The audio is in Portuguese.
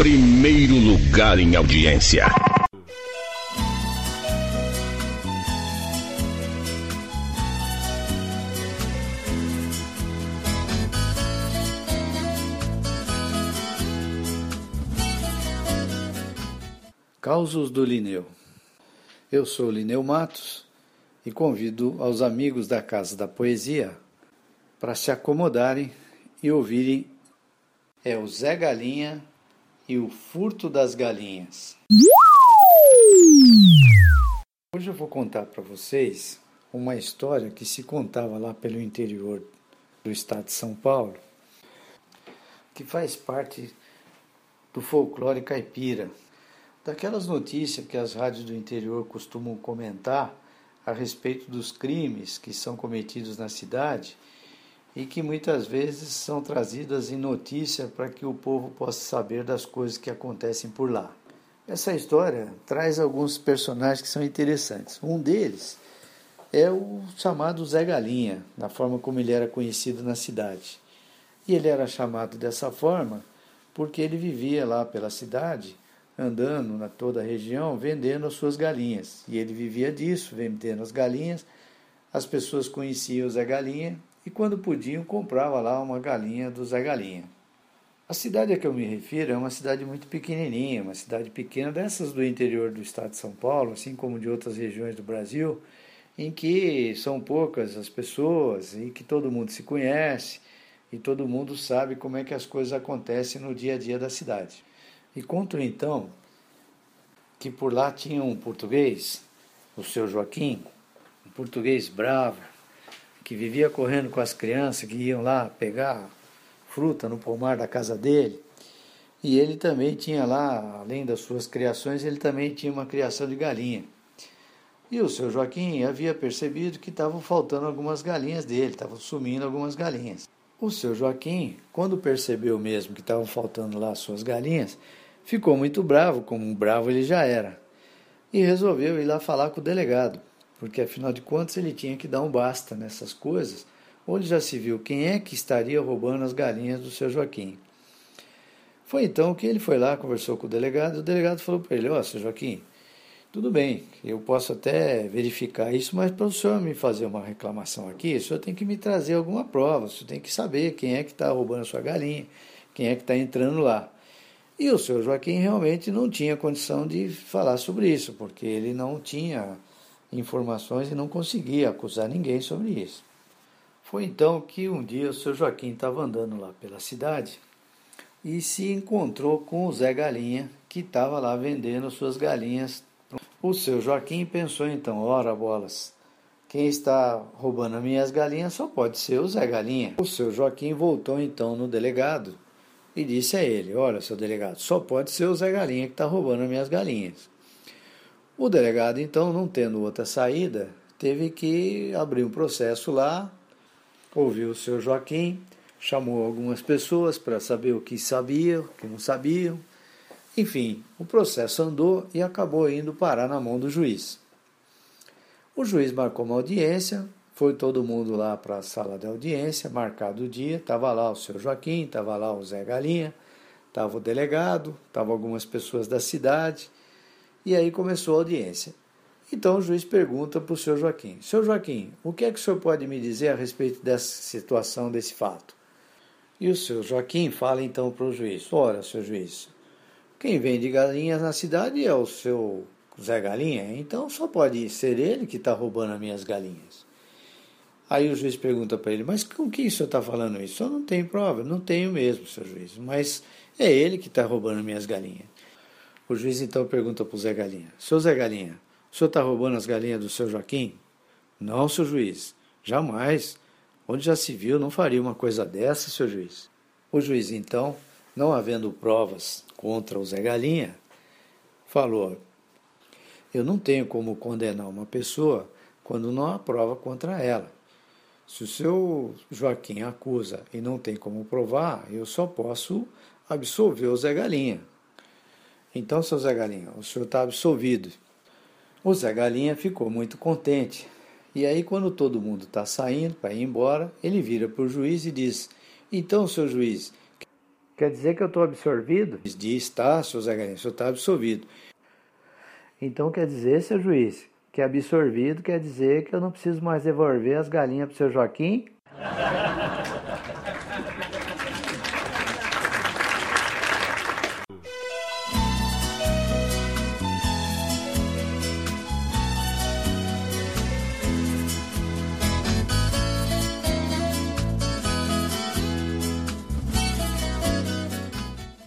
Primeiro lugar em audiência. Causos do Lineu. Eu sou Lineu Matos e convido aos amigos da Casa da Poesia para se acomodarem e ouvirem é o Zé Galinha e o Furto das Galinhas. Hoje eu vou contar para vocês uma história que se contava lá pelo interior do estado de São Paulo, que faz parte do folclore caipira, daquelas notícias que as rádios do interior costumam comentar a respeito dos crimes que são cometidos na cidade e que muitas vezes são trazidas em notícia para que o povo possa saber das coisas que acontecem por lá. Essa história traz alguns personagens que são interessantes. Um deles é o chamado Zé Galinha, na forma como ele era conhecido na cidade. E ele era chamado dessa forma porque ele vivia lá pela cidade, andando na toda a região, vendendo as suas galinhas. E ele vivia disso, vendendo as galinhas. As pessoas conheciam o Zé Galinha e quando podiam comprava lá uma galinha do Zé Galinha. A cidade a que eu me refiro é uma cidade muito pequenininha, uma cidade pequena dessas do interior do estado de São Paulo, assim como de outras regiões do Brasil, em que são poucas as pessoas e que todo mundo se conhece e todo mundo sabe como é que as coisas acontecem no dia a dia da cidade. E conto então que por lá tinha um português, o seu Joaquim, um português bravo, que vivia correndo com as crianças que iam lá pegar fruta no pomar da casa dele. E ele também tinha lá, além das suas criações, ele também tinha uma criação de galinha. E o seu Joaquim havia percebido que estavam faltando algumas galinhas dele, estavam sumindo algumas galinhas. O seu Joaquim, quando percebeu mesmo que estavam faltando lá as suas galinhas, ficou muito bravo, como bravo ele já era, e resolveu ir lá falar com o delegado porque afinal de contas ele tinha que dar um basta nessas coisas, onde já se viu quem é que estaria roubando as galinhas do seu Joaquim. Foi então que ele foi lá, conversou com o delegado, e o delegado falou para ele, ó, oh, seu Joaquim, tudo bem, eu posso até verificar isso, mas para o senhor me fazer uma reclamação aqui, o senhor tem que me trazer alguma prova, o senhor tem que saber quem é que está roubando a sua galinha, quem é que está entrando lá. E o senhor Joaquim realmente não tinha condição de falar sobre isso, porque ele não tinha informações e não conseguia acusar ninguém sobre isso. Foi então que um dia o seu Joaquim estava andando lá pela cidade e se encontrou com o Zé Galinha, que estava lá vendendo suas galinhas. O seu Joaquim pensou então: ora bolas, quem está roubando as minhas galinhas só pode ser o Zé Galinha. O seu Joaquim voltou então no delegado e disse a ele: Olha, seu delegado, só pode ser o Zé Galinha que está roubando as minhas galinhas. O delegado, então, não tendo outra saída, teve que abrir um processo lá, ouviu o seu Joaquim, chamou algumas pessoas para saber o que sabiam, o que não sabiam. Enfim, o processo andou e acabou indo parar na mão do juiz. O juiz marcou uma audiência, foi todo mundo lá para a sala de audiência, marcado o dia, estava lá o seu Joaquim, estava lá o Zé Galinha, estava o delegado, estavam algumas pessoas da cidade e aí começou a audiência. Então o juiz pergunta para o senhor Joaquim: Senhor Joaquim, o que é que o senhor pode me dizer a respeito dessa situação, desse fato? E o senhor Joaquim fala então para o juiz: Ora, senhor juiz, quem vende galinhas na cidade é o seu Zé Galinha, então só pode ser ele que está roubando as minhas galinhas. Aí o juiz pergunta para ele: Mas com que o senhor está falando isso? Só não tem prova. Não tenho mesmo, senhor juiz, mas é ele que está roubando as minhas galinhas. O juiz então pergunta para o Zé Galinha: Seu Zé Galinha, o senhor está roubando as galinhas do seu Joaquim? Não, seu juiz, jamais. Onde já se viu, não faria uma coisa dessa, seu juiz. O juiz então, não havendo provas contra o Zé Galinha, falou: Eu não tenho como condenar uma pessoa quando não há prova contra ela. Se o seu Joaquim acusa e não tem como provar, eu só posso absolver o Zé Galinha. Então, seu Zé Galinha, o senhor está absolvido. O Zé Galinha ficou muito contente. E aí, quando todo mundo está saindo para ir embora, ele vira para o juiz e diz: Então, seu juiz, Quer dizer que eu estou absorvido? Diz, tá, seu Zé Galinha, o senhor está absorvido. Então quer dizer, seu juiz, que absorvido quer dizer que eu não preciso mais devolver as galinhas para o seu Joaquim?